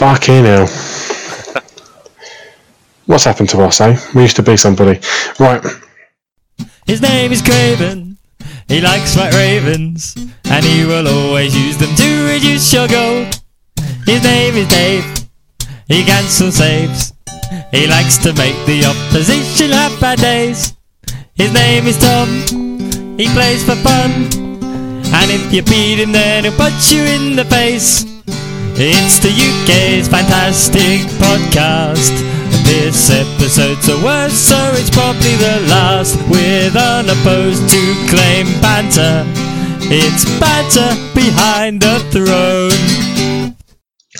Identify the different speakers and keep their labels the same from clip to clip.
Speaker 1: Fucking hell. What's happened to us, eh? We used to be somebody. Right.
Speaker 2: His name is Craven. He likes white ravens, and he will always use them to reduce your gold. His name is Dave. He cancels saves. He likes to make the opposition have bad days. His name is Tom. He plays for fun. And if you beat him, then he'll punch you in the face. It's the UK's fantastic podcast. This episode's the worst, so it's probably the last. With unopposed to claim banter. It's banter behind the throne.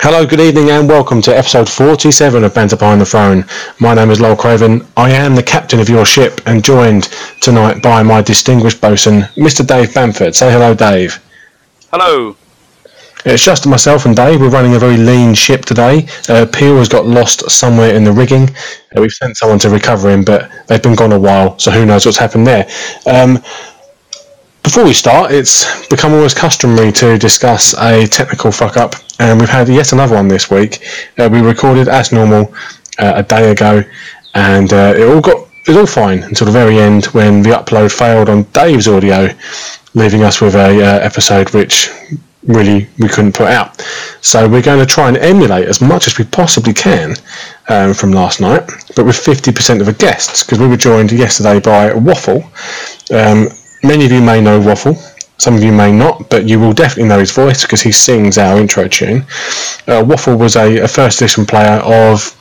Speaker 1: Hello, good evening, and welcome to episode 47 of Banter Behind the Throne. My name is Lowell Craven. I am the captain of your ship and joined tonight by my distinguished bosun, Mr. Dave Bamford. Say hello, Dave.
Speaker 3: Hello.
Speaker 1: It's just myself and Dave. We're running a very lean ship today. Uh, Peel has got lost somewhere in the rigging. Uh, we've sent someone to recover him, but they've been gone a while, so who knows what's happened there. Um, before we start, it's become almost customary to discuss a technical fuck up, and we've had yet another one this week. Uh, we recorded as normal uh, a day ago, and uh, it all got it was all fine until the very end when the upload failed on Dave's audio, leaving us with a uh, episode which really we couldn't put out. So we're going to try and emulate as much as we possibly can um, from last night, but with 50% of the guests, because we were joined yesterday by Waffle. Um, many of you may know Waffle. Some of you may not, but you will definitely know his voice because he sings our intro tune. Uh, Waffle was a, a first edition player of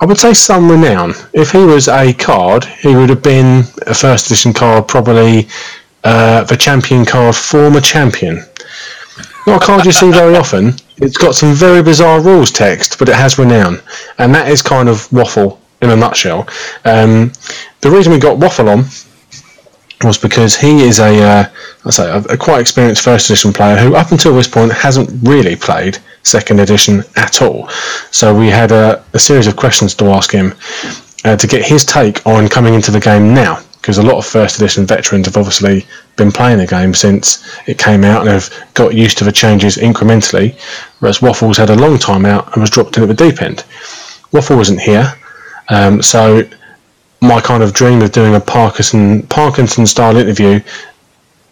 Speaker 1: I would say some renown. If he was a card, he would have been a first edition card, probably uh, the champion card, former champion. Not a card you see very often. It's got some very bizarre rules text, but it has renown, and that is kind of Waffle in a nutshell. Um, the reason we got Waffle on was because he is a, uh, I say, a, a quite experienced first edition player who, up until this point, hasn't really played second edition at all. So we had a, a series of questions to ask him uh, to get his take on coming into the game now, because a lot of first edition veterans have obviously been playing the game since it came out and have got used to the changes incrementally, whereas Waffles had a long time out and was dropped in at the deep end. Waffle wasn't here, um, so my kind of dream of doing a Parkinson Parkinson style interview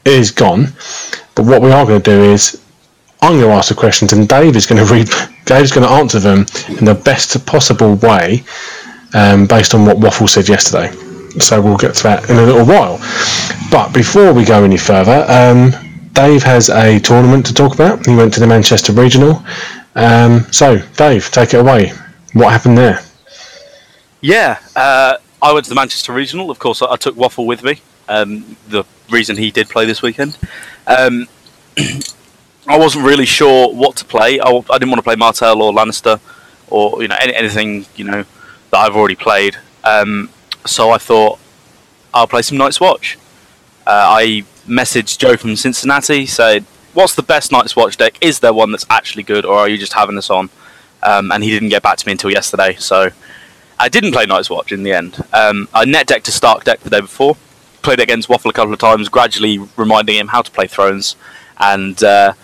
Speaker 1: is gone. But what we are going to do is I'm going to ask the questions, and Dave is going to read. Dave's going to answer them in the best possible way, um, based on what Waffle said yesterday. So we'll get to that in a little while. But before we go any further, um, Dave has a tournament to talk about. He went to the Manchester Regional. Um, so, Dave, take it away. What happened there?
Speaker 3: Yeah, uh, I went to the Manchester Regional. Of course, I, I took Waffle with me. Um, the reason he did play this weekend. Um, I wasn't really sure what to play. I, I, didn't want to play Martell or Lannister or you know any, anything you know that I've already played. Um, so I thought I'll play some Night's Watch. Uh, I messaged Joe from Cincinnati, said, "What's the best Night's Watch deck? Is there one that's actually good, or are you just having this on?" Um, and he didn't get back to me until yesterday, so I didn't play Night's Watch in the end. Um, I net decked a Stark deck the day before, played against Waffle a couple of times, gradually reminding him how to play Thrones and uh,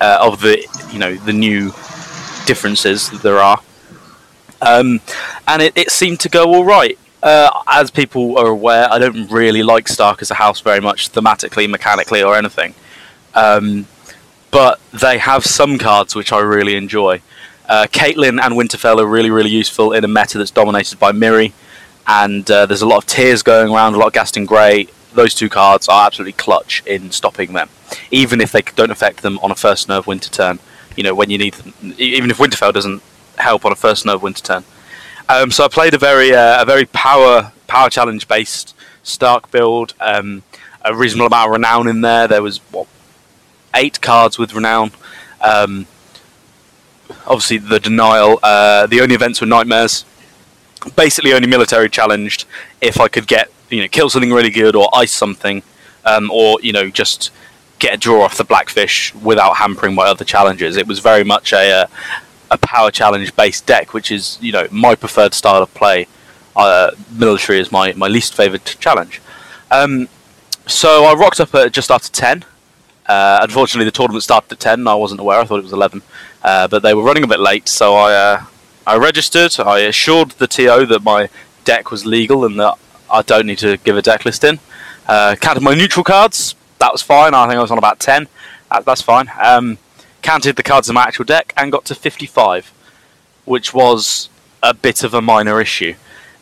Speaker 3: uh, of the you know the new differences that there are. Um, and it, it seemed to go all right. Uh, as people are aware, I don't really like Stark as a house very much, thematically, mechanically, or anything. Um, but they have some cards which I really enjoy. Uh, Catelyn and Winterfell are really, really useful in a meta that's dominated by Mirri, and uh, there's a lot of tears going around, a lot of Ghaston Grey. Those two cards are absolutely clutch in stopping them, even if they don't affect them on a first nerve winter turn. You know, when you need them, even if Winterfell doesn't help on a first nerve winter turn. Um, so I played a very uh, a very power power challenge based Stark build. Um, a reasonable amount of renown in there. There was what eight cards with renown. Um, obviously, the denial. Uh, the only events were nightmares. Basically, only military challenged. If I could get you know kill something really good or ice something, um, or you know just get a draw off the blackfish without hampering my other challenges. It was very much a uh, a power challenge based deck, which is you know my preferred style of play. Uh, military is my, my least favoured challenge. Um, so I rocked up at just after ten, Uh, unfortunately, the tournament started at ten. I wasn't aware. I thought it was eleven, uh, but they were running a bit late, so I uh, I registered. I assured the TO that my deck was legal and that I don't need to give a deck list in. Uh, counted my neutral cards. That was fine. I think I was on about ten. That, that's fine. Um, counted the cards in my actual deck and got to fifty-five, which was a bit of a minor issue.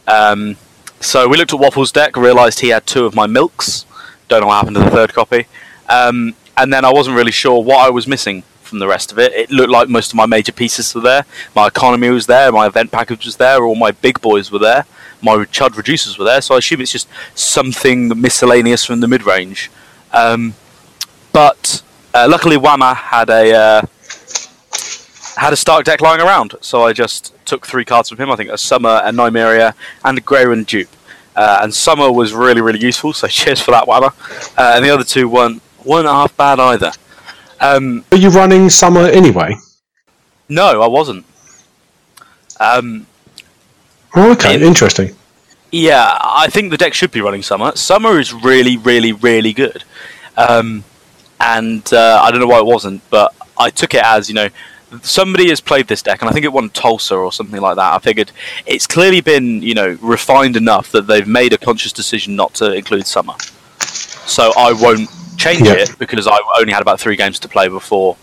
Speaker 3: Um, so we looked at Waffle's deck, realised he had two of my milks. Don't know what happened to the third copy. Um, and then I wasn't really sure what I was missing from the rest of it. It looked like most of my major pieces were there. My economy was there, my event package was there, all my big boys were there, my chud reducers were there. So I assume it's just something miscellaneous from the mid range. Um, but uh, luckily, Whammer had a uh, had a Stark deck lying around, so I just took three cards from him. I think a Summer, a Nymeria, and a Grey Wind dupe. Uh, and Summer was really, really useful, so cheers for that, Whammer. Uh, and the other two weren't, weren't half bad either. Um,
Speaker 1: Are you running summer anyway?
Speaker 3: no, I wasn't. Um,
Speaker 1: Oh, okay,
Speaker 3: In-
Speaker 1: interesting.
Speaker 3: Yeah, I think the deck should be running Summer. Summer is really, really, really good. Um, and uh, I don't know why it wasn't, but I took it as, you know, somebody has played this deck, and I think it won Tulsa or something like that. I figured it's clearly been, you know, refined enough that they've made a conscious decision not to include Summer. So I won't change
Speaker 1: Yeah.
Speaker 3: it because I only had about three games to play before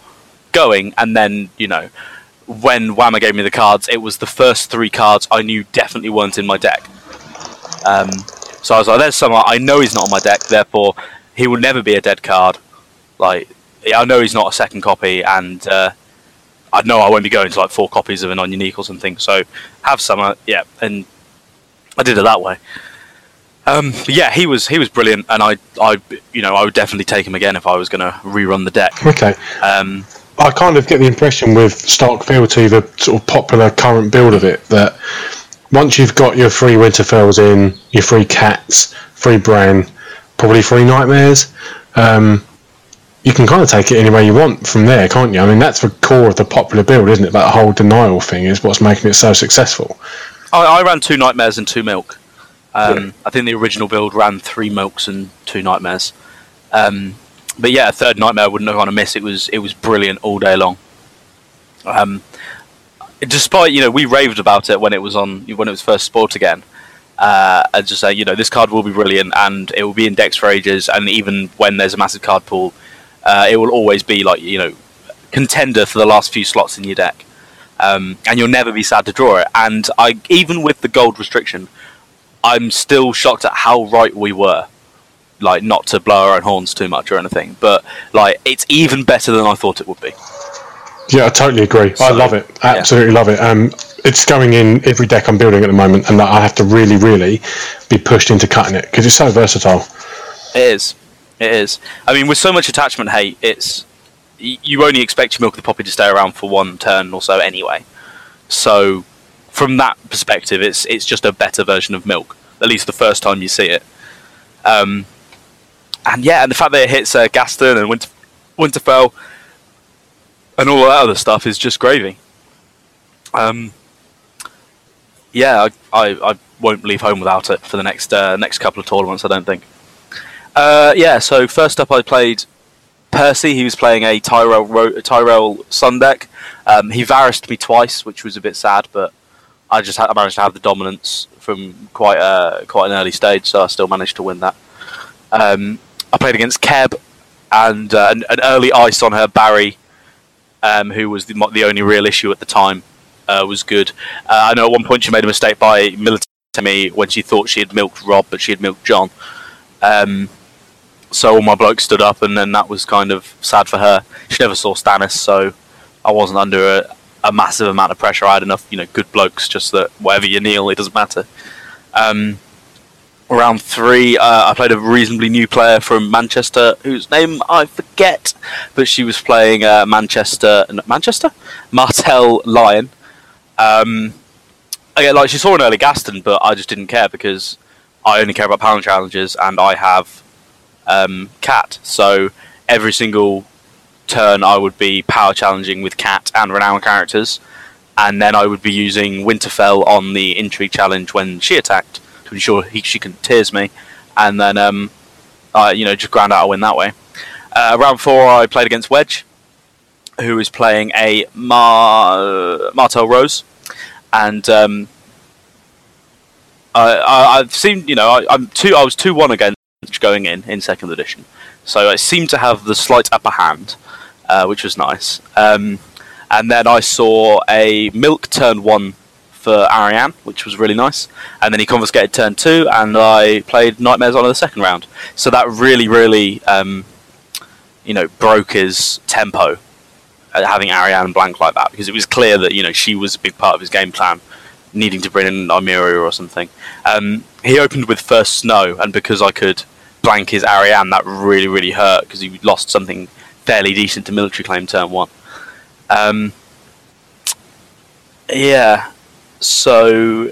Speaker 3: going, and then, you know, when Whammer gave me the cards, it was the first three cards I knew definitely weren't in my deck. Um, so I was like, "There's summer. I know he's not on my deck, therefore he will never be a dead card." Like, I know he's not a second copy, and uh, I know I won't be going to like four copies of a non-unique or something. So have summer, yeah, and I did it that way. Um, yeah, he was he was brilliant, and I I you know I would definitely take him again if I was going to rerun the deck.
Speaker 1: Okay.
Speaker 3: Um,
Speaker 1: I kind of get the impression with Stark Fealty, the sort of popular current build of it, that once you've got your three Winterfells in, your three Cats, three Bran, probably three Nightmares, um, you can kind of take it any way you want from there, can't you? I mean, that's the core of the popular build, isn't it? That whole denial thing is what's making it so successful.
Speaker 3: I, I ran two nightmares and two milk. Um,
Speaker 1: Yeah.
Speaker 3: I think the original build ran three milks and two nightmares. Um, but yeah, a third nightmare I wouldn't want to miss. It was it was brilliant all day long. Um, despite you know we raved about it when it was on when it was first sport again. Uh, and just say you know this card will be brilliant and it will be indexed for ages and even when there's a massive card pool, uh, it will always be like you know contender for the last few slots in your deck um, and you'll never be sad to draw it. And I, even with the gold restriction, I'm still shocked at how right we were. Like, not to blow our own horns too much or anything, but like, it's even better than I thought it would be.
Speaker 1: Yeah, I totally agree. I love it.
Speaker 3: yeah.
Speaker 1: Absolutely love it. Um, it's going in every deck I'm building at the moment, and I have to really, really be pushed into cutting it because it's so versatile.
Speaker 3: It is. It is. I mean, with so much attachment hate, it's you only expect your milk of the poppy to stay around for one turn or so anyway. So, from that perspective, it's it's just a better version of milk. At least the first time you see it. Um, and yeah, and the fact that it hits uh, Ghaston and Winter, Winterfell and all that other stuff is just gravy. Um, yeah, I, I, I won't leave home without it for the next uh, next couple of tournaments. I don't think. Uh, yeah, so first up I played Percy. He was playing a Tyrell Ro- Tyrell Sun deck. Um, he Varused me twice, which was a bit sad, but I just I managed to have the dominance from quite a quite an early stage, so I still managed to win that. Um, I played against Keb and uh, an, an early ice on her Barry, um, who was the, the only real issue at the time. Uh, was good. Uh, I know at one point she made a mistake by military to me when she thought she had milked Robb, but she had milked Jon. Um, so all my blokes stood up, and then that was kind of sad for her. She never saw Stannis, so I wasn't under a, a massive amount of pressure. I had enough, you know, good blokes. Just that wherever you kneel, it doesn't matter. Um, round three, uh, I played a reasonably new player from Manchester, whose name I forget, but she was playing uh, Manchester, Manchester, Martell Lion. Um, again, like she saw an early Ghaston, but I just didn't care because I only care about pound challenges, and I have um, Cat. So every single turn, I would be power challenging with Cat and renown characters, and then I would be using Winterfell on the intrigue challenge when she attacked to ensure he, she can tears me, and then um, I, you know just ground out a win that way. Uh, round four, I played against Wedge, who is playing a Mar- Martell Rose, and um, I, I've seen, you know, I, I'm two. I was two one against going in in second edition, so I seemed to have the slight upper hand, uh, which was nice. Um, and then I saw a Milk turn one for Arianne, which was really nice. And then he confiscated turn two, and I played Nightmares on the second round. So that really, really, um, you know, broke his tempo uh, having Arianne blank like that because it was clear that you know she was a big part of his game plan, needing to bring in Armira or something. Um, he opened with first snow, and because I could blank his Arianne, that really, really hurt because he lost something fairly decent to military claim turn one. Um, yeah, so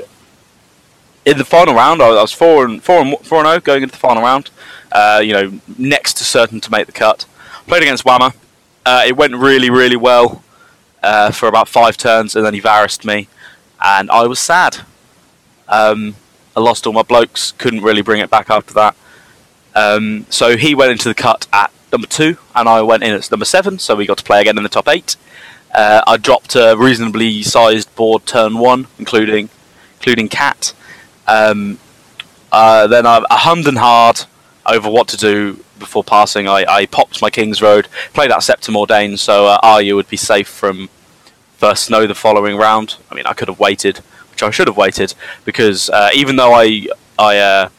Speaker 3: in the final round, I was four and four and four and zero going into the final round. Uh, you know, next to certain to make the cut. Played against Whammer. Uh, it went really, really well uh, for about five turns, and then he varused me, and I was sad. Um, I lost all my blokes. Couldn't really bring it back after that. Um, so he went into the cut at number two, and I went in at number seven. So we got to play again in the top eight. Uh, I dropped a reasonably sized board turn one, including including cat. Um, uh, then I, I, hummed and hard over what to do before passing. I, I popped my King's Road, played out Septa Mordane, so uh, Arya would be safe from first snow the following round. I mean, I could have waited, which I should have waited, because uh, even though I I uh,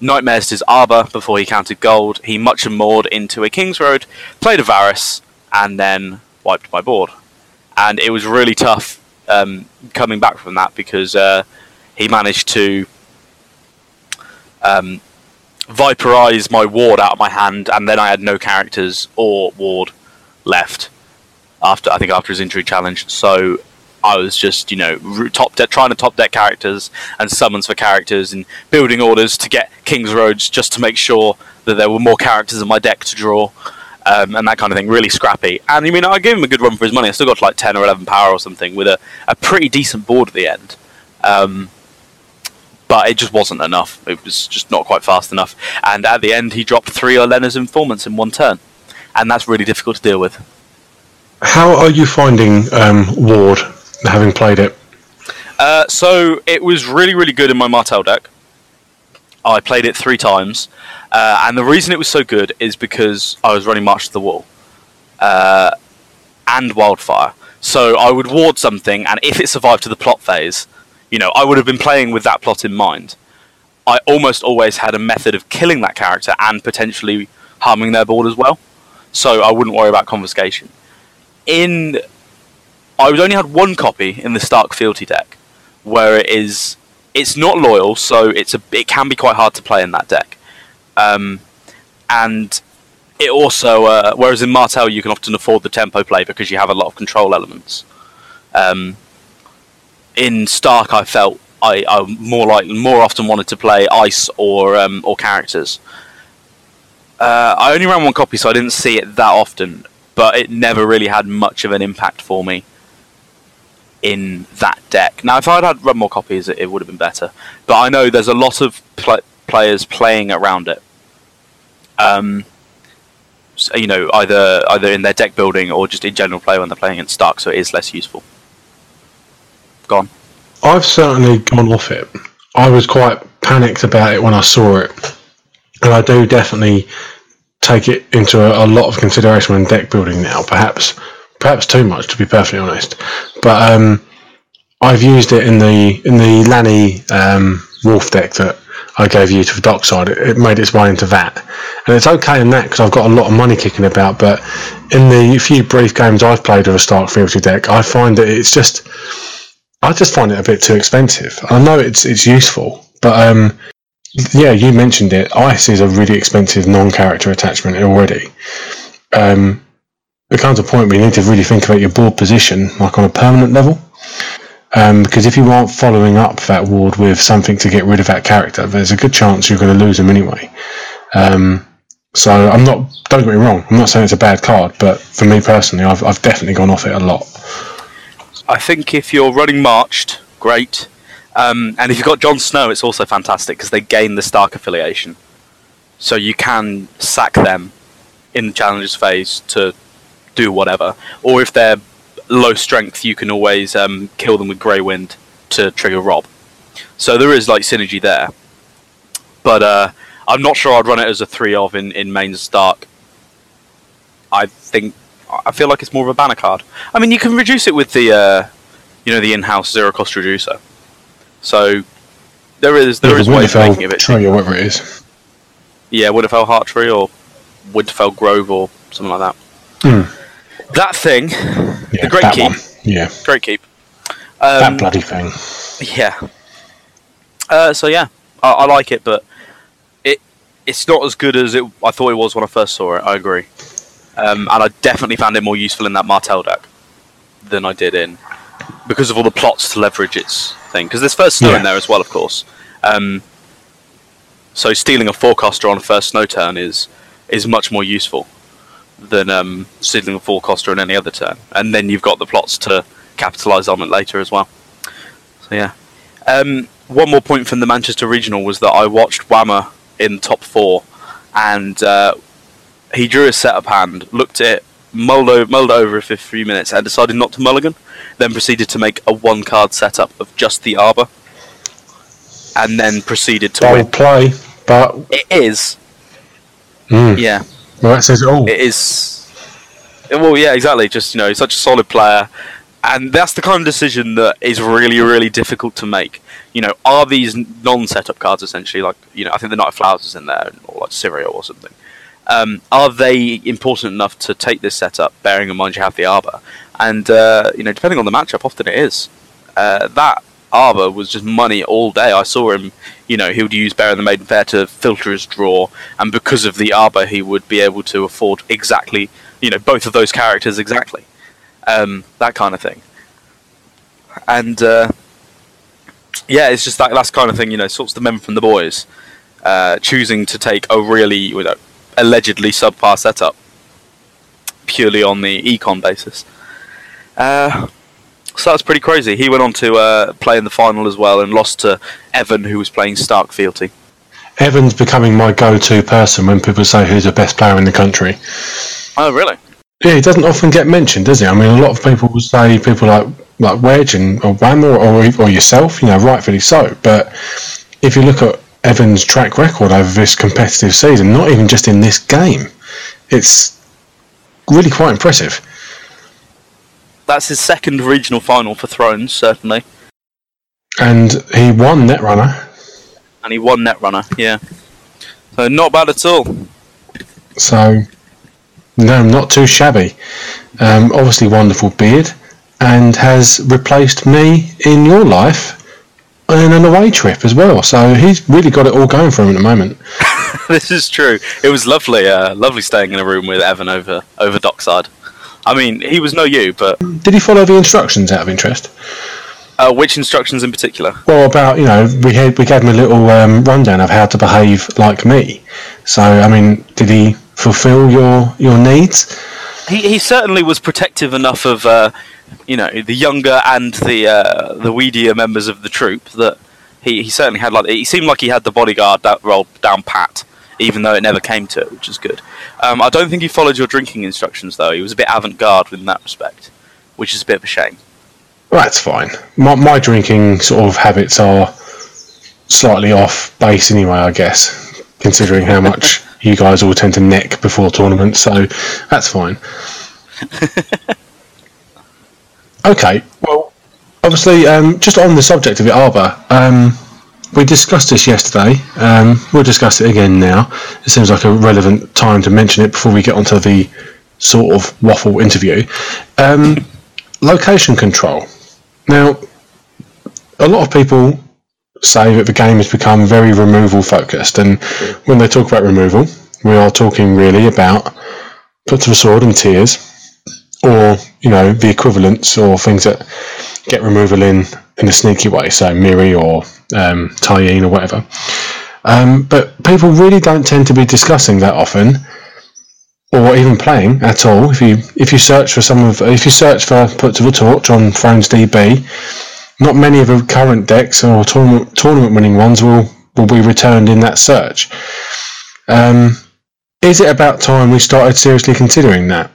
Speaker 3: nightmares his Arbor before he counted gold, he much and moored into a King's Road, played a Varys, and then wiped my board, and it was really tough um, coming back from that because uh, he managed to um, viperize my ward out of my hand, and then I had no characters or ward left after I think after his injury challenge. So I was just you know top trying to top deck characters and summons for characters and building orders to get King's Roads just to make sure that there were more characters in my deck to draw um, and that kind of thing. Really scrappy. And I mean, I gave him a good run for his money. I still got like ten or eleven power or something with a, a pretty decent board at the end. Um, but it just wasn't enough. It was just not quite fast enough. And at the end, he dropped three Olenna's informants in one turn, and that's really difficult to deal with.
Speaker 1: How are you finding um, Ward, having played it?
Speaker 3: Uh, so it was really, really good in my Martel deck. I played it three times, uh, and the reason it was so good is because I was running March to the Wall uh, and Wildfire. So I would ward something, and if it survived to the plot phase, you know, I would have been playing with that plot in mind. I almost always had a method of killing that character and potentially harming their board as well. So I wouldn't worry about confiscation. In I only had one copy in the Stark Fealty deck, where it is it's not loyal, so it's a it can be quite hard to play in that deck. Um, and it also, uh, whereas in Martell you can often afford the tempo play because you have a lot of control elements. Um, in Stark, I felt I, I, more like more often wanted to play ice or um, or characters. Uh, I only ran one copy, so I didn't see it that often, but it never really had much of an impact for me in that deck. Now, if I'd had run more copies, it, it would have been better. But I know there's a lot of pl- players playing around it. Um, so, you know, either either in their deck building or just in general play when they're playing against Stark, so it is less useful. Gone.
Speaker 1: I've certainly gone off it. I was quite panicked about it when I saw it, and I do definitely take it into a, a lot of consideration when deck building now. Perhaps perhaps too much to be perfectly honest. But um, I've used it in the in the Lanny um, Wolf deck that I gave you to the Dockside. It, it made its way into that, and it's okay in that because I've got a lot of money kicking about. But in the few brief games I've played with a Stark Fealty deck, I find that it's just I just find it a bit too expensive. I know it's it's useful, but um, yeah, you mentioned it. Ice is a really expensive non-character attachment already. Um, there comes to a point where you need to really think about your board position, like on a permanent level. Um, because if you aren't following up that ward with something to get rid of that character, there's a good chance you're going to lose them anyway. Um, so I'm not. Don't get me wrong. I'm not saying it's a bad card, but for me personally, I've I've definitely gone off it a lot.
Speaker 3: I think if you're running marched, great. Um, and if you've got Jon Snow, it's also fantastic because they gain the Stark affiliation, so you can sack them in the challenges phase to do whatever, or if they're low strength, you can always um, kill them with Grey Wind to trigger Robb. So there is like synergy there, but uh, I'm not sure I'd run it as a three of in in main Stark. I think I feel like it's more of a banner card. I mean, you can reduce it with the uh, you know the in-house zero cost reducer. So there is there
Speaker 1: Yeah,
Speaker 3: is
Speaker 1: the
Speaker 3: ways of making it
Speaker 1: tree or whatever it is.
Speaker 3: Yeah, Winterfell Heart Tree or Winterfell Grove or something like that.
Speaker 1: Hmm.
Speaker 3: That thing,
Speaker 1: Yeah,
Speaker 3: the Great
Speaker 1: that
Speaker 3: Keep.
Speaker 1: one. Yeah,
Speaker 3: Great Keep.
Speaker 1: that
Speaker 3: Um,
Speaker 1: bloody thing.
Speaker 3: yeah. Uh, so yeah, I, I like it, but it it's not as good as it I thought it was when I first saw it. I agree, um, and I definitely found it more useful in that Martell deck than I did in because of all the plots to leverage its thing. Because there's first snow
Speaker 1: Yeah.
Speaker 3: in there as well, of course. Um, so stealing a forecaster on a first snow turn is is much more useful than um, a forecaster on any other turn, and then you've got the plots to capitalise on it later as well. So yeah. Um, one more point from the Manchester Regional was that I watched Whammer in top four, and uh, he drew his setup hand, looked at it, mulled, o- mulled over for a few minutes, and decided not to mulligan. Then proceeded to make a one-card setup of just the Arbor, and then proceeded to
Speaker 1: Bold
Speaker 3: win.
Speaker 1: play, but
Speaker 3: It is,
Speaker 1: mm,
Speaker 3: yeah,
Speaker 1: well, that says it all.
Speaker 3: it is. Well, yeah, exactly. Just you know, such a solid player, and that's the kind of decision that is really, really difficult to make. You know, are these non-setup cards essentially like you know? I think the Knight of Flowers is in there, or like Syria or something. Um, are they important enough to take this setup, bearing in mind you have the Arbor? And uh, you know, depending on the matchup, often it is. Uh, that Arbor was just money all day. I saw him, you know, he would use Bear and the Maiden Fair to filter his draw, and because of the Arbor, he would be able to afford exactly, you know, both of those characters exactly. Um, that kind of thing. And uh, yeah, it's just that that's kind of thing, you know, sorts the men from the boys, uh, choosing to take a really, you know, allegedly subpar setup purely on the econ basis. Uh, so that's pretty crazy. He went on to uh, play in the final as well and lost to Evan, who was playing Stark Fealty.
Speaker 1: Evan's becoming my go-to person when people say who's the best player in the country.
Speaker 3: Oh, really?
Speaker 1: Yeah, he doesn't often get mentioned, does he? I mean, a lot of people will say people like like Wedge and or Whammer or, or yourself, you know, rightfully so. But if you look at Evan's track record over this competitive season, not even just in this game, it's really quite impressive.
Speaker 3: That's his second regional final for Thrones, certainly.
Speaker 1: And he won Netrunner,
Speaker 3: And he won Netrunner, yeah. So not bad at all.
Speaker 1: so no, not too shabby. Um, obviously, wonderful beard, and has replaced me in your life in an away trip as well. So he's really got it all going for him at the moment.
Speaker 3: this is true. It was lovely, uh, lovely staying in a room with Evan over over Dockside. I mean, he was no you, but
Speaker 1: Did he follow the instructions out of interest?
Speaker 3: uh, which instructions in particular?
Speaker 1: Well, about you know, we had we gave him a little um, rundown of how to behave like me. So, I mean, did he fulfil your your needs?
Speaker 3: He, he certainly was protective enough of, uh, you know, the younger and the uh, the weedier members of the troop that he, he certainly had like he seemed like he had the bodyguard that rolled down pat, even though it never came to it, which is good. Um, I don't think he followed your drinking instructions though. He was a bit avant-garde in that respect, which is a bit of a shame.
Speaker 1: That's fine. My my drinking sort of habits are slightly off base anyway, I guess, considering how much you guys all tend to neck before tournaments. So that's fine. Okay. Well, obviously, um, just on the subject of it, Arbor, um, we discussed this yesterday. Um, we'll discuss it again now. It seems like a relevant time to mention it before we get onto the sort of waffle interview. Um, location control. Now, a lot of people say that the game has become very removal focused, and when they talk about removal, we are talking really about put to the sword and tears, or you know the equivalents or things that get removal in in a sneaky way, so Mirri or um, Tyene or whatever. Um, but people really don't tend to be discussing that often, or even playing at all. If you if you search for some of if you search for put to the torch on Thrones DB, not many of the current decks or tournament tournament winning ones will will be returned in that search. Um, Is it about time we started seriously considering that?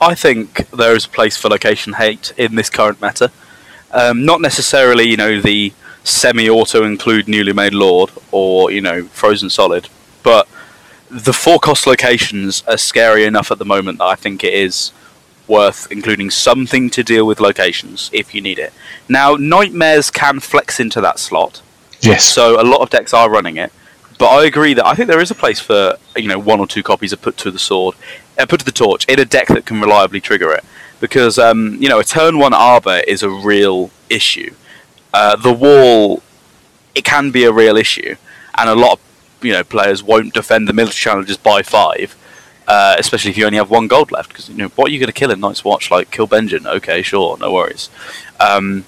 Speaker 3: I think there is a place for location hate in this current meta. Um, not necessarily, you know, the semi-auto include newly made Lord or you know Frozen Solid, but the four cost locations are scary enough at the moment that I think it is worth including something to deal with locations if you need it. Now, Nightmares can flex into that slot,
Speaker 1: Yes.
Speaker 3: so a lot of decks are running it. But I agree that I think there is a place for you know one or two copies of Put to the Sword, uh, Put to the Torch in a deck that can reliably trigger it, because um, you know a turn one Arbor is a real issue. Uh, the wall, it can be a real issue, and a lot of you know players won't defend the military challenges by five, uh, especially if you only have one gold left. Because you know what are you going to kill in Night's Watch? Like kill Benjen? Okay, sure, no worries. Um,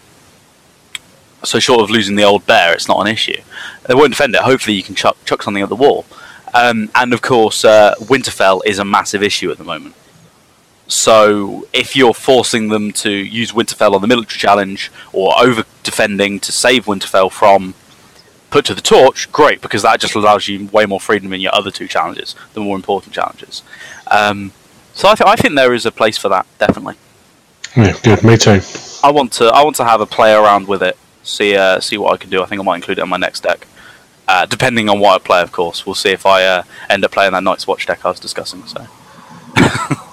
Speaker 3: so short of losing the old bear, it's not an issue. They won't defend it. Hopefully, you can chuck, chuck something at the wall. Um, and of course, uh, Winterfell is a massive issue at the moment. So if you're forcing them to use Winterfell on the military challenge or over defending to save Winterfell from put to the torch, great because that just allows you way more freedom in your other two challenges, the more important challenges. Um, so I, th- I think there is a place for that definitely.
Speaker 1: Yeah, good. Me too.
Speaker 3: I want to I want to have a play around with it, see uh, see what I can do. I think I might include it in my next deck, uh, depending on what I play. Of course, we'll see if I uh, end up playing that Night's Watch deck I was discussing. So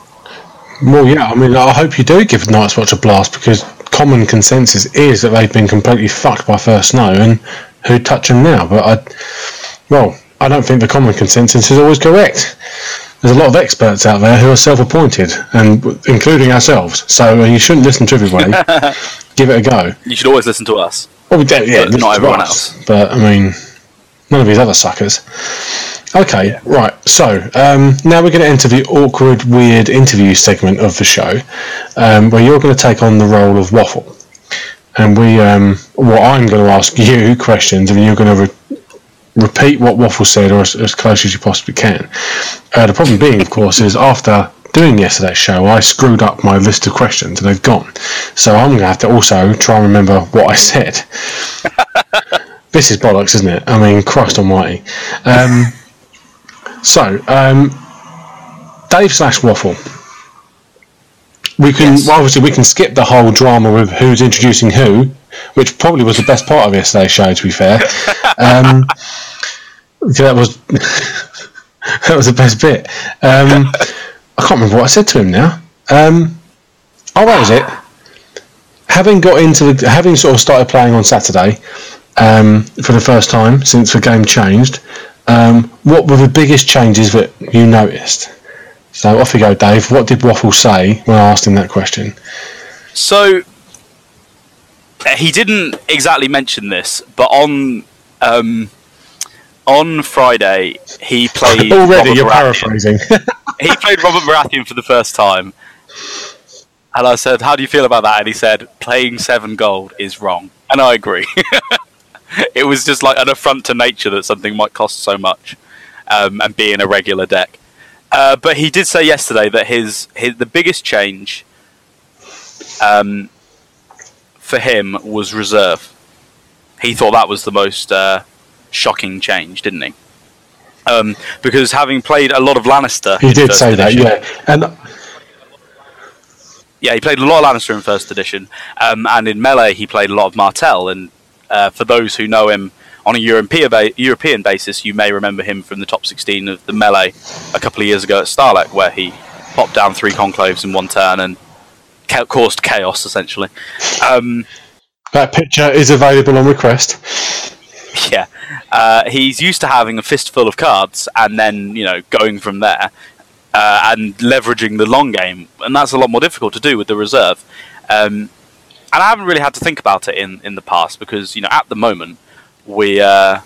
Speaker 1: Well, yeah. I mean, I hope you do give Night's Watch a blast because common consensus is that they've been completely fucked by First Snow, and who'd touch them now? But I, well, I don't think the common consensus is always correct. There's a lot of experts out there who are self-appointed, and including ourselves. So you shouldn't listen to everybody. give it a go.
Speaker 3: you should always listen to us.
Speaker 1: Well, we don't, yeah,
Speaker 3: not everyone
Speaker 1: us, But I mean, none of these other suckers. Okay, right. So um, now we're going to enter the awkward, weird interview segment of the show, um, where you're going to take on the role of Waffle, and we, um, well, I'm going to ask you questions, and you're going to re- repeat what Waffle said, or as, as close as you possibly can. Uh, the problem being, of course, is after doing yesterday's show, I screwed up my list of questions, and they've gone. So I'm going to have to also try and remember what I said. this is bollocks, isn't it? I mean, Christ Almighty. So, um, Dave slash Waffle. We can
Speaker 3: Yes.
Speaker 1: well, obviously we can skip the whole drama with who's introducing who, which probably was the best part of yesterday's show. To be fair, um, that was that was the best bit. Um, I can't remember what I said to him now. Um, oh, that was it. Having got into the, having sort of started playing on Saturday um, for the first time since the game changed, um, what were the biggest changes that you noticed? So off you go, Dave. What did Waffle say when I asked him that question?
Speaker 3: So he didn't exactly mention this, but on um, on Friday he played
Speaker 1: Already,
Speaker 3: Robert
Speaker 1: you're
Speaker 3: Baratheon.
Speaker 1: paraphrasing.
Speaker 3: he played Robert Baratheon for the first time. And I said, How do you feel about that? And he said, Playing seven gold is wrong. And I agree. it was just like an affront to nature that something might cost so much um, and be in a regular deck. Uh, but he did say yesterday that his, his the biggest change um, for him was reserve. He thought that was the most uh, shocking change, didn't he? Um, because having played a lot of Lannister,
Speaker 1: he did say that, yeah. And
Speaker 3: yeah, he played a lot of Lannister in first edition, um, and in melee he played a lot of Martell. And uh, for those who know him on a European ba- European basis, you may remember him from the top 16 of the melee a couple of years ago at Starlek, where he popped down three conclaves in one turn and ca- caused chaos essentially. Um,
Speaker 1: that picture is available on request.
Speaker 3: yeah, uh, he's used to having a fistful of cards and then you know going from there uh, and leveraging the long game, and that's a lot more difficult to do with the reserve. Um, and I haven't really had to think about it in, in the past because you know at the moment we uh,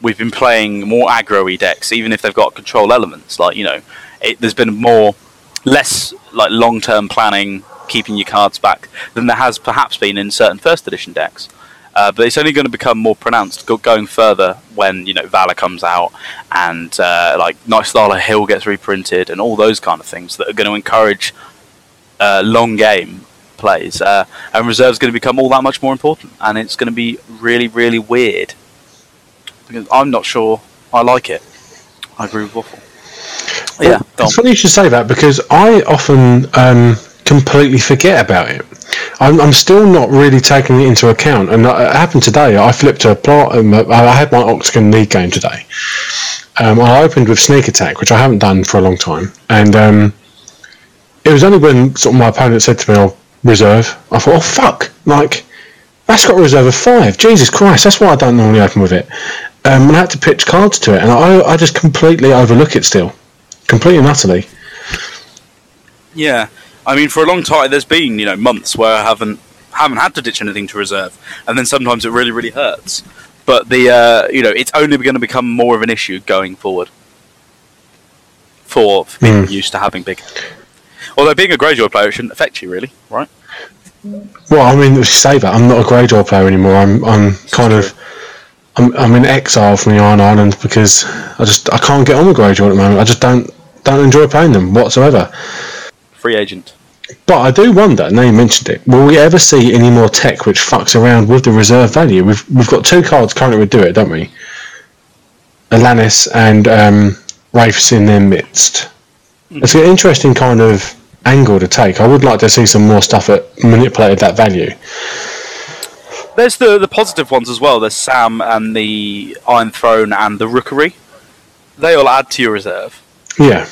Speaker 3: we've been playing more aggro-y decks, even if they've got control elements. Like you know, it, there's been more less like long-term planning, keeping your cards back than there has perhaps been in certain first edition decks. Uh, but it's only going to become more pronounced go- going further when you know Valor comes out and uh, like Nightstala Hill gets reprinted and all those kind of things that are going to encourage uh, long game plays. Uh, and reserve's going to become all that much more important, and it's going to be really really weird because I'm not sure I like it. I agree with Waffle. Yeah, on.
Speaker 1: It's funny you should say that because I often um, completely forget about it. I'm, I'm still not really taking it into account, and it happened today. I flipped a plot. Um, I had my Octagon League game today. Um, I opened with Sneak Attack, which I haven't done for a long time, and um, it was only when sort of my opponent said to me, "Oh, reserve," I thought, "Oh fuck!" Like that's got a reserve of five. Jesus Christ, that's why I don't normally open with it. Um, and I had to pitch cards to it, and I, I just completely overlook it still, completely and utterly.
Speaker 3: Yeah, I mean, for a long time, there's been you know months where I haven't haven't had to ditch anything to reserve, and then sometimes it really really hurts. But the uh, you know it's only going to become more of an issue going forward for, for people
Speaker 1: Mm.
Speaker 3: used to having big. Although being a Greyjoy player, it shouldn't affect you really, right?
Speaker 1: Well, I mean, say that I'm not a Greyjoy player anymore. I'm I'm kind of I'm, I'm in exile from the Iron Islands because I just I can't get on with Greyjoy at the moment. I just don't don't enjoy playing them whatsoever.
Speaker 3: Free agent.
Speaker 1: But I do wonder. Now you mentioned it, will we ever see any more tech which fucks around with the reserve value? We've we've got two cards currently would do it, don't we? Alannys and um, Wraiths in their midst. It's an interesting kind of angle to take. I would like to see some more stuff that manipulated that value.
Speaker 3: There's the the positive ones as well. There's Sam and the Iron Throne and the Rookery. They all add to your reserve.
Speaker 1: Yeah.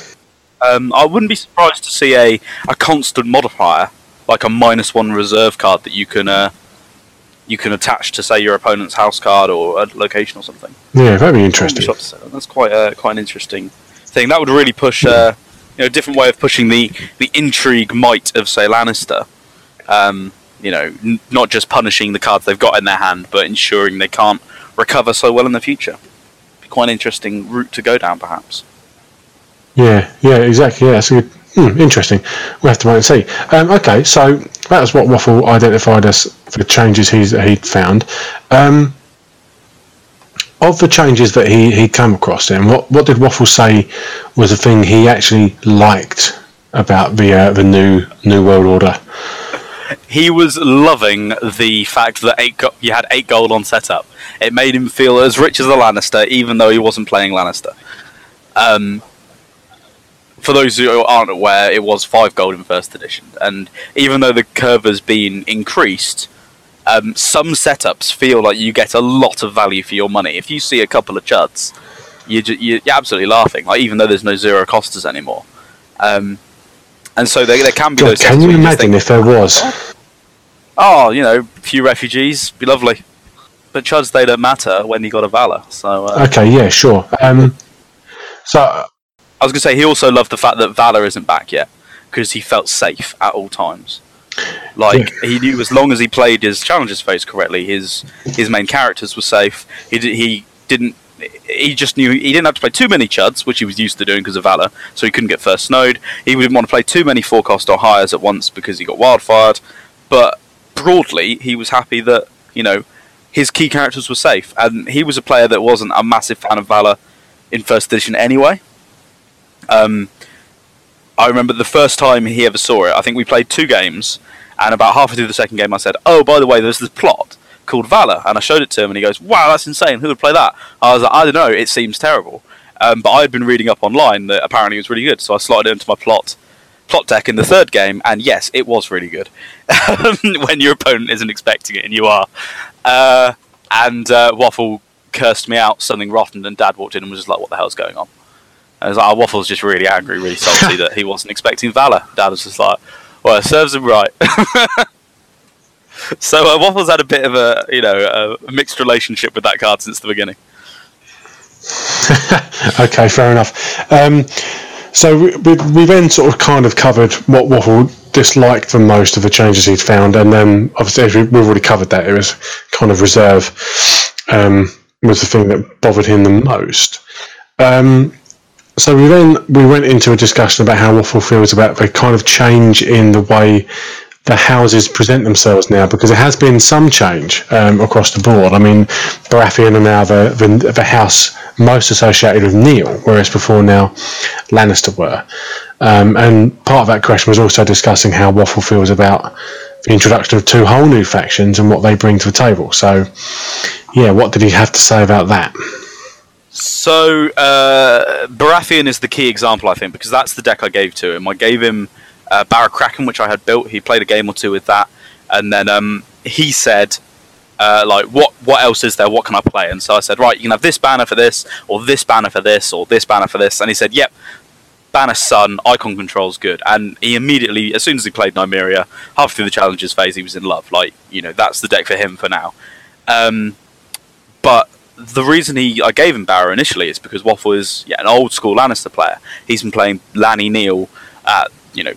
Speaker 3: Um, I wouldn't be surprised to see a, a constant modifier, like a minus one reserve card that you can uh, you can attach to say your opponent's house card or a location or something.
Speaker 1: Yeah,
Speaker 3: wouldn't be
Speaker 1: interesting.
Speaker 3: shocked to say that. That's quite a, quite an interesting thing. That would really push uh, know a different way of pushing the the intrigue might of say Lannister. Um, you know, n- not just punishing the cards they've got in their hand, but ensuring they can't recover so well in the future. Be quite an interesting route to go down, perhaps.
Speaker 1: Yeah, yeah, exactly. Yeah, that's good. Hmm, interesting. We'll have to wait and see. Um, okay, so that was what Waffle identified as for the changes he's he'd found. Um, of the changes that he he come across, then what what did Waffle say was the thing he actually liked about the uh, the new new world order?
Speaker 3: he was loving the fact that eight go- you had eight gold on setup. It made him feel as rich as a Lannister, even though he wasn't playing Lannister. Um, for those who aren't aware, it was five gold in first edition, and even though the curve has been increased, um, some setups feel like you get a lot of value for your money. If you see a couple of chuds, you ju- you're absolutely laughing. Like even though there's no zero costers anymore. Um, and so there, there can be
Speaker 1: God,
Speaker 3: those.
Speaker 1: can you imagine
Speaker 3: think,
Speaker 1: if there was?
Speaker 3: Oh, you know, a few refugees, be lovely. But chuds, they don't matter when you got a Valor. So uh,
Speaker 1: Okay, yeah, sure. Um, so
Speaker 3: I was gonna say he also loved the fact that Valor isn't back yet because he felt safe at all times. Like he knew as long as he played his challenges phase correctly, his his main characters were safe. He did, he didn't. He just knew he didn't have to play too many chuds, which he was used to doing because of Valor, so he couldn't get first snowed. He didn't want to play too many forecast or hires at once because he got wildfired. But broadly, he was happy that you know his key characters were safe, and he was a player that wasn't a massive fan of Valor in first edition anyway. Um, I remember the first time he ever saw it. I think we played two games, and about halfway through the second game, I said, "Oh, by the way, there's this plot called Valor," and I showed it to him, and he goes, "Wow, that's insane! Who would play that?" I was like, "I don't know. It seems terrible." Um, but I had been reading up online that apparently it was really good, so I slotted it into my plot plot deck in the third game, and yes, it was really good. when your opponent isn't expecting it, and you are. Uh, and uh, Waffle cursed me out, something rotten, and Dad walked in and was just like, "What the hell's going on?" Was like, oh, Waffle's just really angry, really salty that he wasn't expecting Valor. Dad was just like, well, it serves him right. so uh, Waffle's had a bit of a, you know, a mixed relationship with that card since the beginning.
Speaker 1: okay, fair enough. Um, so we, we, we then sort of kind of covered what Waffle disliked the most of the changes he'd found, and then obviously we, we've already covered that. It was kind of reserve um, was the thing that bothered him the most. Um, so we then we went into a discussion about how Waffle feels about the kind of change in the way the houses present themselves now, because there has been some change um, across the board. I mean, Baratheon are now the, the the house most associated with kneel, whereas before now Lannister were. Um, and part of that question was also discussing how Waffle feels about the introduction of two whole new factions and what they bring to the table. So, yeah, what did he have to say about that?
Speaker 3: So uh, Baratheon is the key example, I think, because that's the deck I gave to him. I gave him uh, which I had built. He played a game or two with that, and then um, he said, uh, "Like, what what else is there? What can I play?" And so I said, "Right, you can have this banner for this, or this banner for this, or this banner for this." And he said, "Yep." Banner Sun, icon control's good, and he immediately, as soon as he played Nymeria, half through the challenges phase, he was in love. Like, you know, that's the deck for him for now. Um, but the reason he I gave him Barrow initially is because Waffle is yeah an old school Lannister player. He's been playing Lanny kneel at you know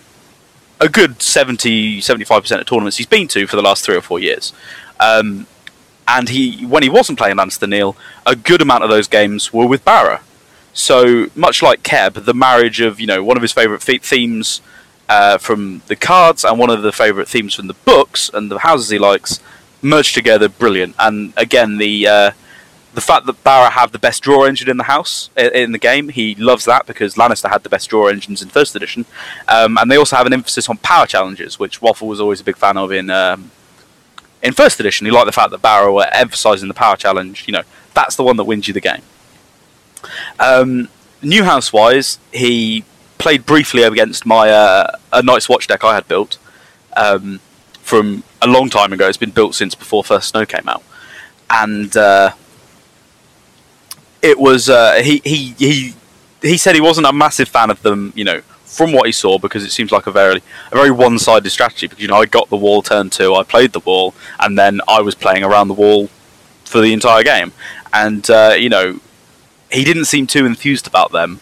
Speaker 3: a good 70 75 percent of tournaments he's been to for the last three or four years. Um, and he when he wasn't playing Lannister kneel, a good amount of those games were with Barrow. So much like Keb, the marriage of you know one of his favourite themes uh, from the cards and one of the favourite themes from the books and the houses he likes merged together, brilliant. And again, the uh, the fact that Barra have the best draw engine in the house in the game, he loves that because Lannister had the best draw engines in first edition, um, and they also have an emphasis on power challenges, which Waffle was always a big fan of in um, in first edition. He liked the fact that Barra were emphasising the power challenge. You know, that's the one that wins you the game. Um, new house wise, he played briefly against my uh, a Night's Watch deck I had built um, from a long time ago. It's been built since before First Snow came out, and uh, it was uh, he he he he said he wasn't a massive fan of them. You know, from what he saw, because it seems like a very a very one sided strategy. Because you know, I got the wall turn two, I played the wall, and then I was playing around the wall for the entire game. And uh, you know, he didn't seem too enthused about them.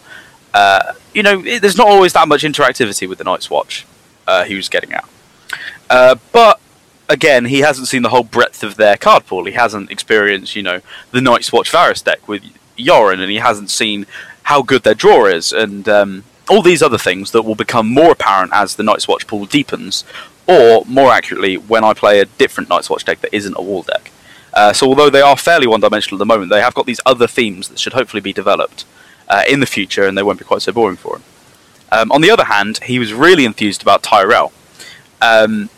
Speaker 3: Uh, you know, it, there's not always that much interactivity with the Night's Watch. Uh, he was getting at, uh, but again, he hasn't seen the whole breadth of their card pool. He hasn't experienced, you know, the Night's Watch Varys deck with Yoren, and he hasn't seen how good their draw is, and um, all these other things that will become more apparent as the Night's Watch pool deepens, or more accurately, when I play a different Night's Watch deck that isn't a wall deck. Uh, so although they are fairly one-dimensional at the moment, they have got these other themes that should hopefully be developed uh, in the future, and they won't be quite so boring for him. Um, on the other hand, he was really enthused about Tyrell. Um,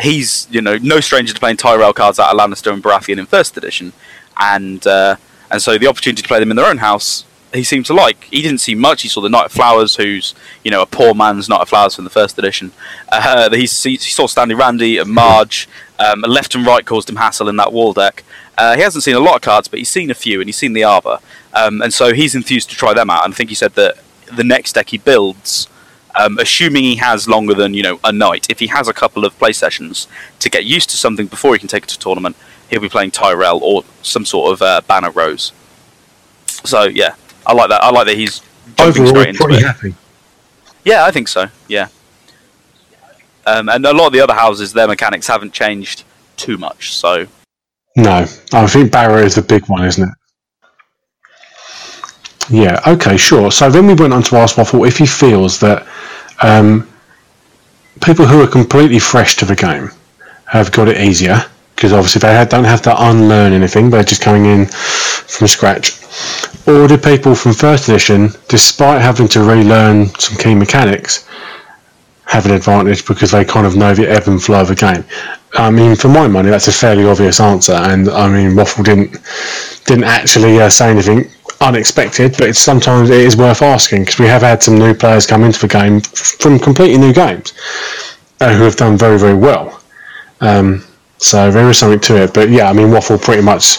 Speaker 3: he's you know no stranger to playing Tyrell cards out of Lannister and Baratheon in First Edition, and uh, and so the opportunity to play them in their own house, he seemed to like. He didn't see much. He saw the Knight of Flowers, who's you know a poor man's Knight of Flowers from the first edition. Uh, he, he, saw Stanley Randy and Marge. Um, left and right caused him hassle in that wall deck. Uh, he hasn't seen a lot of cards, but he's seen a few, and he's seen the Arbor, um, and so he's enthused to try them out. And I think he said that the next deck he builds, um, assuming he has longer than you know a night, if he has a couple of play sessions to get used to something before he can take it to tournament, he'll be playing Tyrell or some sort of uh, Banner Rose. So yeah, I like that. I like that he's jumping
Speaker 1: Overall,
Speaker 3: straight into
Speaker 1: pretty
Speaker 3: it.
Speaker 1: happy.
Speaker 3: Yeah, I think so. Yeah, um, and a lot of the other houses, their mechanics haven't changed too much. So
Speaker 1: No, I think Barrow is the big one, isn't it? Yeah. Okay. Sure. So then we went on to ask Waffle if he feels that um, people who are completely fresh to the game have got it easier because obviously they had, don't have to unlearn anything; they're just coming in from scratch. Or do people from first edition, despite having to relearn some key mechanics, have an advantage because they kind of know the ebb and flow of the game? I mean, for my money, that's a fairly obvious answer, and I mean, Waffle didn't didn't actually uh, say anything unexpected, but it's sometimes it is worth asking because we have had some new players come into the game from completely new games uh, who have done very very well. Um, so there is something to it, but yeah, I mean, Waffle pretty much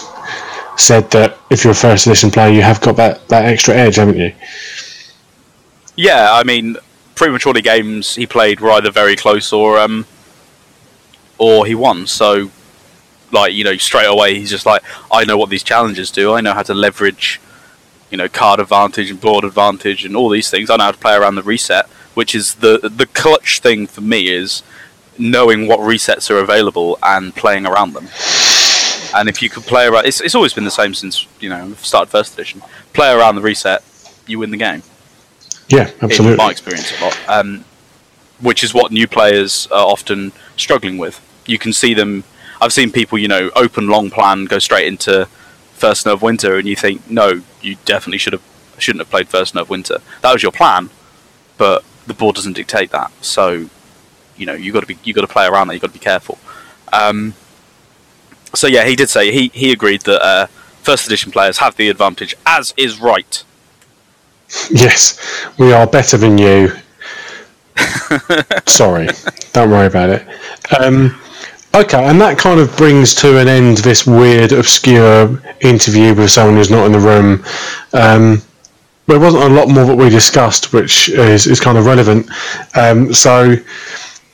Speaker 1: said that if you're a first edition player, you have got that, that extra edge, haven't you?
Speaker 3: yeah, I mean, prematurely games he played were either very close or um, or he won. So, like you know, straight away he's just like, I know what these challenges do. I know how to leverage, you know, card advantage and board advantage and all these things. I know how to play around the reset, which is the the clutch thing for me is knowing what resets are available and playing around them. And if you could play around, it's, it's always been the same since you know started first edition. Play around the reset, you win the game
Speaker 1: Yeah, absolutely.
Speaker 3: in my experience a lot. Um, which is what new players are often struggling with. You can see them. I've seen people, you know, open long plan, go straight into First Snow of Winter, and you think, no, you definitely should have shouldn't have played First Snow of Winter. That was your plan, but the board doesn't dictate that. So, you know, you got to be you got to play around that. You got to be careful. Um, so yeah, he did say he he agreed that uh, first edition players have the advantage, as is right.
Speaker 1: Yes, we are better than you. Sorry, don't worry about it. Um, okay, and that kind of brings to an end this weird, obscure interview with someone who's not in the room. Um, there wasn't a lot more that we discussed, which is, is kind of relevant. Um, so,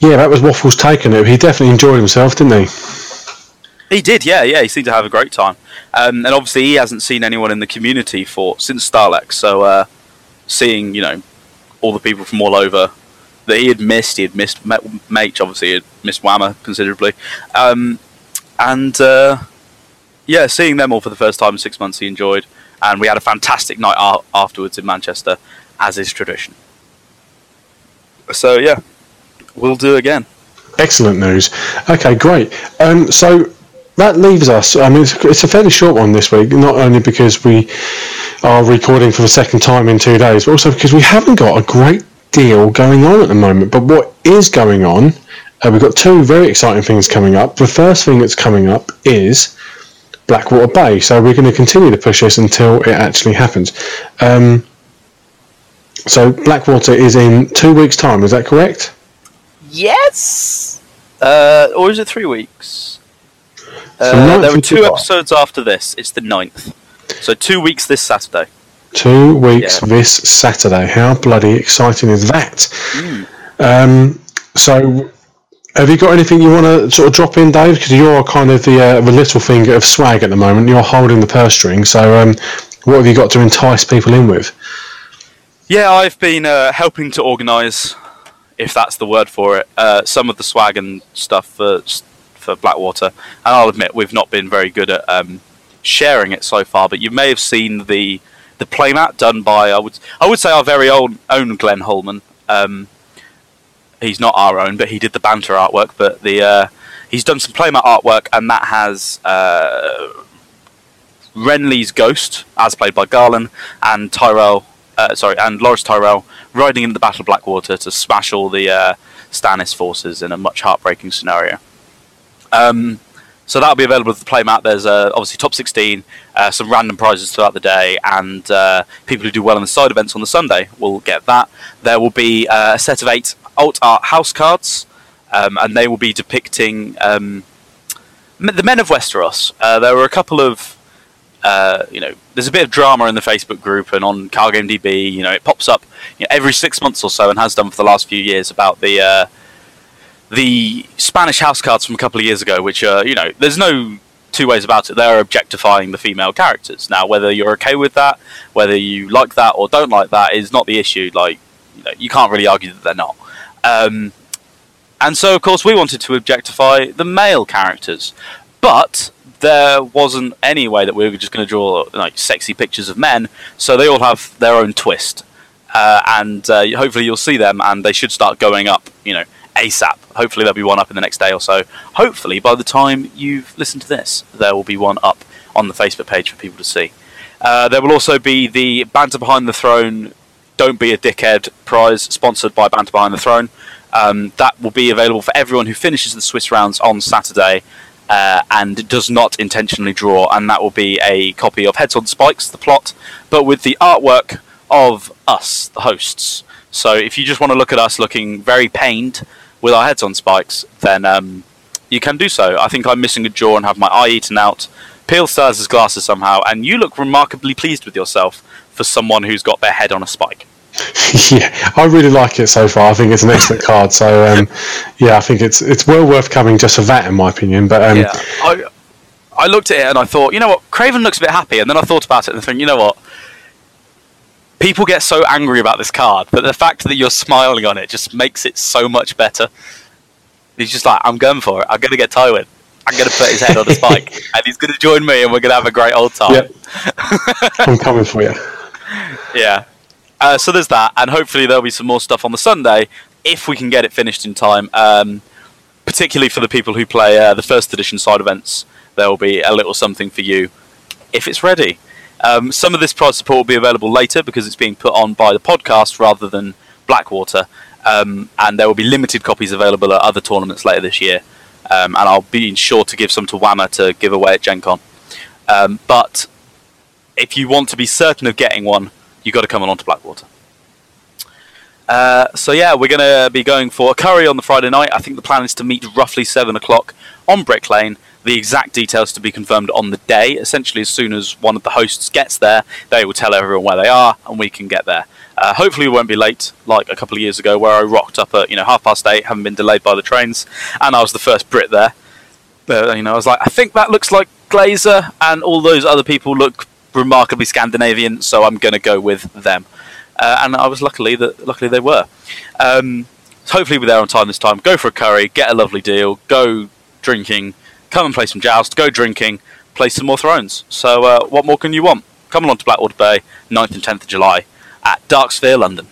Speaker 1: yeah, that was Waffles taking it. He definitely enjoyed himself, didn't he?
Speaker 3: He did, yeah, yeah. He seemed to have a great time, um, and obviously he hasn't seen anyone in the community for since Starlex. So, uh, seeing you know all the people from all over that he had missed, he had missed Mage, obviously he had missed Whammer considerably, um, and uh, yeah, seeing them all for the first time in six months, he enjoyed, and we had a fantastic night afterwards in Manchester, as is tradition. So yeah, we'll do again.
Speaker 1: Excellent news. Okay, great. Um, so that leaves us. I mean, it's, it's, a fairly short one this week, not only because we are recording for the second time in two days, but also because we haven't got a great deal going on at the moment. But what is going on? Uh, we've got two very exciting things coming up. The first thing that's coming up is Blackwater Bay. So we're going to continue to push this until it actually happens. Um, so Blackwater is in two weeks' time. Is that correct?
Speaker 3: Yes. Uh, or is it three weeks? Uh, there are two episodes after this. It's the 9th. So two weeks this Saturday.
Speaker 1: Two weeks yeah. this Saturday. How bloody exciting is that? Mm. Um, so, have you got anything you want to sort of drop in, Dave? Because you're kind of the, uh, the Littlefinger of swag at the moment. You're holding the purse string. So, um, what have you got to entice people in with?
Speaker 3: Yeah, I've been uh, helping to organise, if that's the word for it, uh, some of the swag and stuff for for Blackwater, and I'll admit we've not been very good at um, sharing it so far. But you may have seen the the playmat done by I would I would say our very own own Glenn Holman. Um, he's not our own, but he did the banter artwork. But the uh, he's done some playmat artwork, and that has uh, Renly's ghost, as played by Garlan, and Tyrell. Uh, sorry, and Loras Tyrell riding into the Battle of Blackwater to smash all the uh, Stannis forces in a much heartbreaking scenario. Um, so that'll be available at the playmat. There's uh, obviously top 16, uh, some random prizes throughout the day, and uh, people who do well in the side events on the Sunday will get that. There will be uh, a set of eight alt art house cards, um, and they will be depicting um, the men of Westeros. Uh, there were a couple of uh, you know, there's a bit of drama in the Facebook group and on CardGameDB. You know, it pops up you know, every six months or so and has done for the last few years about the uh, the Spanish house cards from a couple of years ago, which are, you know, there's no two ways about it. They're objectifying the female characters. Now, whether you're okay with that, whether you like that or don't like that, is not the issue. Like, you, know, you can't really argue that they're not. Um, and so, of course, we wanted to objectify the male characters, but there wasn't any way that we were just going to draw like sexy pictures of men. So they all have their own twist, uh, and uh, hopefully you'll see them, and they should start going up. You know ASAP. Hopefully, there'll be one up in the next day or so. Hopefully, by the time you've listened to this, there will be one up on the Facebook page for people to see. Uh, there will also be the Banter Behind the Throne Don't Be a Dickhead prize, sponsored by Banter Behind the Throne. Um, that will be available for everyone who finishes the Swiss rounds on Saturday uh, and does not intentionally draw, and that will be a copy of Heads on Spikes, the plot, but with the artwork of us, the hosts. So if you just want to look at us looking very pained with our heads on spikes, then um, you can do so. I think I'm missing a jaw and have my eye eaten out. Peel stars his glasses somehow, and you look remarkably pleased with yourself for someone who's got their head on a spike.
Speaker 1: yeah, I really like it so far. I think it's an excellent card. So um, yeah, I think it's it's well worth coming just for that, in my opinion. But um,
Speaker 3: yeah, I, I looked at it and I thought, you know what, Craven looks a bit happy, and then I thought about it and think, you know what, people get so angry about this card, but the fact that you're smiling on it just makes it so much better. He's just like, I'm going for it. I'm going to get Tywin. I'm going to put his head on a spike, and he's going to join me, and we're going to have a great old time. Yep.
Speaker 1: I'm coming for you.
Speaker 3: Yeah. Uh, so there's that, and hopefully there'll be some more stuff on the Sunday if we can get it finished in time. Um, particularly for the people who play uh, the first edition side events, there will be a little something for you if it's ready. Um, some of this prize support will be available later because it's being put on by the podcast rather than Blackwater, um, and there will be limited copies available at other tournaments later this year. Um, and I'll be sure to give some to Whammer to give away at Gen Con. Um, but if you want to be certain of getting one, you got to come along to Blackwater. Uh, so yeah, we're going to be going for a curry on the Friday night. I think the plan is to meet roughly seven o'clock on Brick Lane. The exact details to be confirmed on the day. Essentially, as soon as one of the hosts gets there, they will tell everyone where they are, and we can get there. Uh, hopefully, we won't be late like a couple of years ago, where I rocked up at you know half past eight, haven't been delayed by the trains, and I was the first Brit there. You know, I was like, I think that looks like Glazer, and all those other people look remarkably Scandinavian, so I'm going to go with them. Uh, and I was luckily that luckily they were. Um, so hopefully we're there on time this time. Go for a curry, get a lovely deal, go drinking, come and play some joust, go drinking, play some more Thrones. So uh, what more can you want? Come along to Blackwater Bay, 9th and 10th of July at Darksphere, London.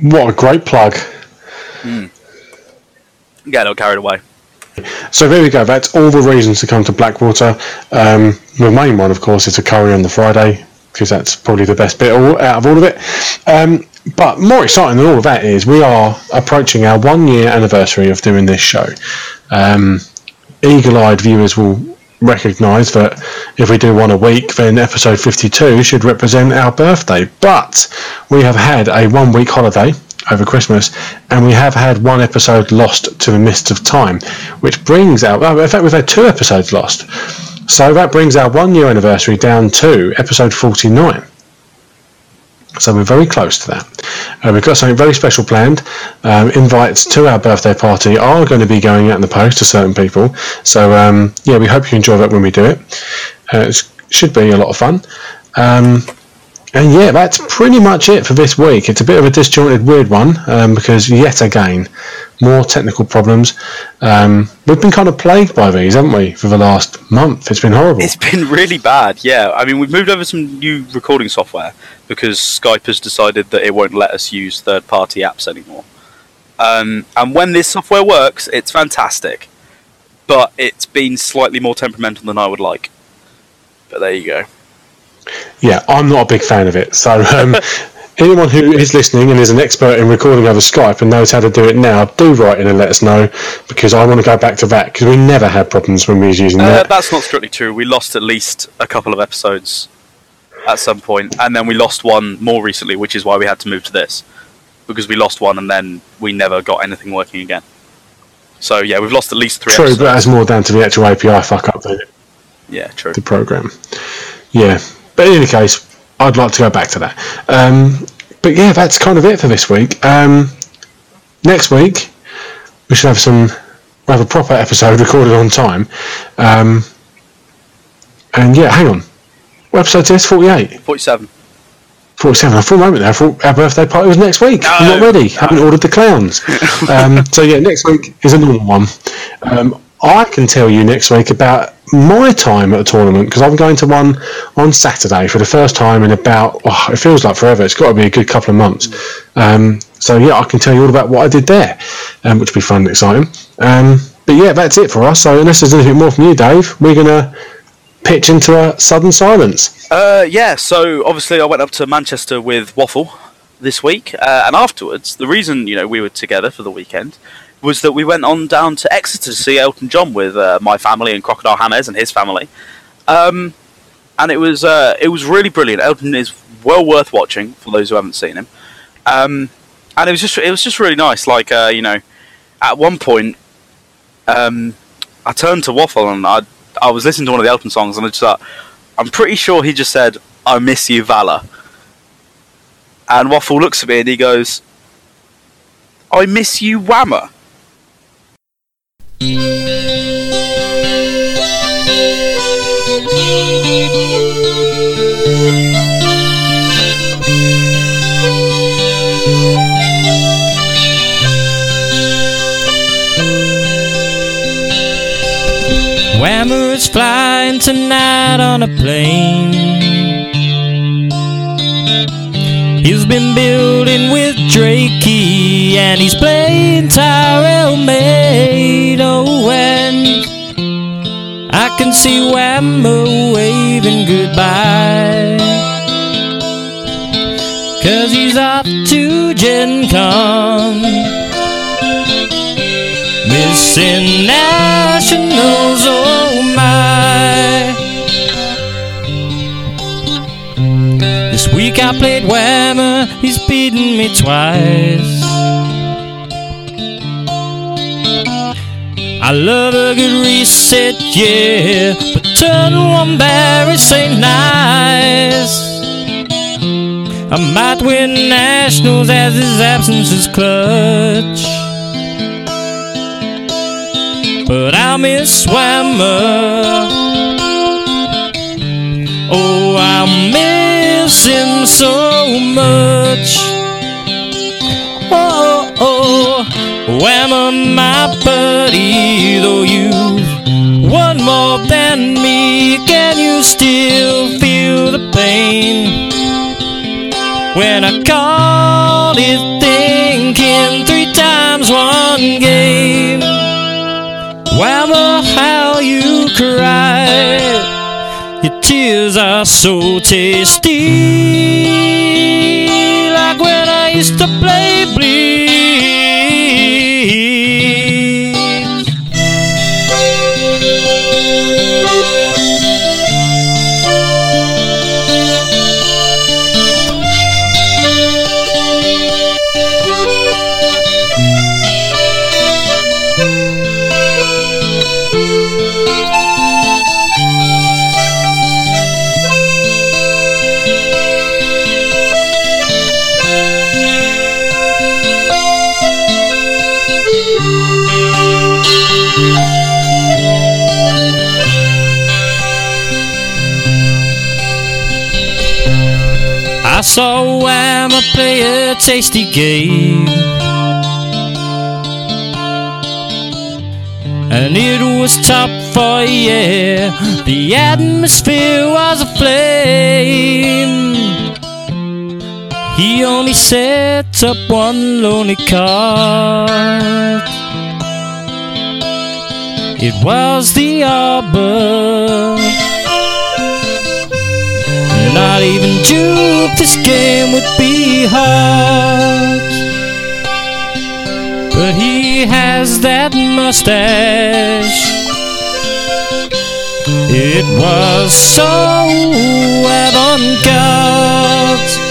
Speaker 1: What a great plug.
Speaker 3: Get not carried away.
Speaker 1: So there we go. That's all the reasons to come to Blackwater. Um, the main one, of course, is a curry on the Friday because that's probably the best bit all, out of all of it. Um, but more exciting than all of that is we are approaching our one year anniversary of doing this show. Um, eagle-eyed viewers will recognise that if we do one a week, then episode 52 should represent our birthday. But we have had a one-week holiday over Christmas, and we have had one episode lost to the mists of time, which brings out. oh, In fact, we've had two episodes lost. So that brings our one-year anniversary down to episode 49. So we're very close to that. Uh, we've got something very special planned. Um, invites to our birthday party are going to be going out in the post to certain people. So um, yeah, we hope you enjoy that when we do it. Uh, it should be a lot of fun. Um, and yeah, that's pretty much it for this week. It's a bit of a disjointed, weird one um, because yet again, more technical problems. Um, we've been kind of plagued by these, haven't we, for the last month? It's been horrible.
Speaker 3: It's been really bad, yeah. I mean, we've moved over some new recording software because Skype has decided that it won't let us use third party apps anymore. Um, and when this software works, it's fantastic. But it's been slightly more temperamental than I would like. But there you go.
Speaker 1: Yeah, I'm not a big fan of it. So um, anyone who is listening and is an expert in recording over Skype and knows how to do it now, do write in and let us know because I want to go back to that because we never had problems when we was using
Speaker 3: Uh,
Speaker 1: that.
Speaker 3: that's not strictly true. We lost at least a couple of episodes at some point, and then we lost one more recently, which is why we had to move to this. Because we lost one and then we never got anything working again. So yeah, we've lost at least three
Speaker 1: True,
Speaker 3: episodes.
Speaker 1: but that's more down to the actual API fuck up than
Speaker 3: Yeah, true.
Speaker 1: the program. Yeah, but in any case, I'd like to go back to that. Um, but yeah, that's kind of it for this week. Um, next week, we should have some we'll have a proper episode recorded on time. Um, and yeah, hang on. What episode is this? 48?
Speaker 3: 47.
Speaker 1: 47. I thought a moment there. I thought our birthday party was next week.
Speaker 3: No,
Speaker 1: I'm not ready.
Speaker 3: no.
Speaker 1: Haven't ordered the clowns. um, so yeah, next week is a normal one. Um, I can tell you next week about my time at a tournament because I'm going to one on Saturday for the first time in about. Oh, it feels like forever. It's got to be a good couple of months. Um, so yeah, I can tell you all about what I did there, um, which will be fun and exciting. Um, but yeah, that's it for us. So unless there's anything more from you, Dave, we're gonna pitch into a sudden silence.
Speaker 3: Uh, yeah, so obviously I went up to Manchester with Waffle this week, uh, and afterwards, the reason you know we were together for the weekend was that we went on down to Exeter to see Elton John with uh, my family and Crocodile Hammers and his family, um, and it was uh, it was really brilliant. Elton is well worth watching for those who haven't seen him, um, and it was just it was just really nice. Like uh, you know, at one point, um, I turned to Waffle and I I was listening to one of the Elton songs and I just thought. I'm pretty sure he just said, I miss you, Valor. And Waffle looks at me and he goes, I miss you, Whammer.
Speaker 2: Whammer is flying tonight on a plane. He's been building with Drakey and he's playing Tyrell Made. Oh, and I can see Whammer waving goodbye. Cause he's off to Gen Con. Missing nationals, played Whammer, he's beaten me twice. I love a good reset, yeah, but turn one Barris ain't nice. I might win nationals as his absence is clutch. But I'll miss Whammer. Oh, I'll miss him so much. Oh, oh, Whammer, my buddy, though you've won more than me, can you still feel the pain? When I call it thinking three times one game. Whammer, how you cried. Tears are so tasty. Like when I used to play bleed. I saw play a tasty game. And it was top for yeah. The atmosphere was aflame. He only set up one lonely card. It was the arbor. Not even Juke, this game would be hard. But he has that mustache. It was so avant garde.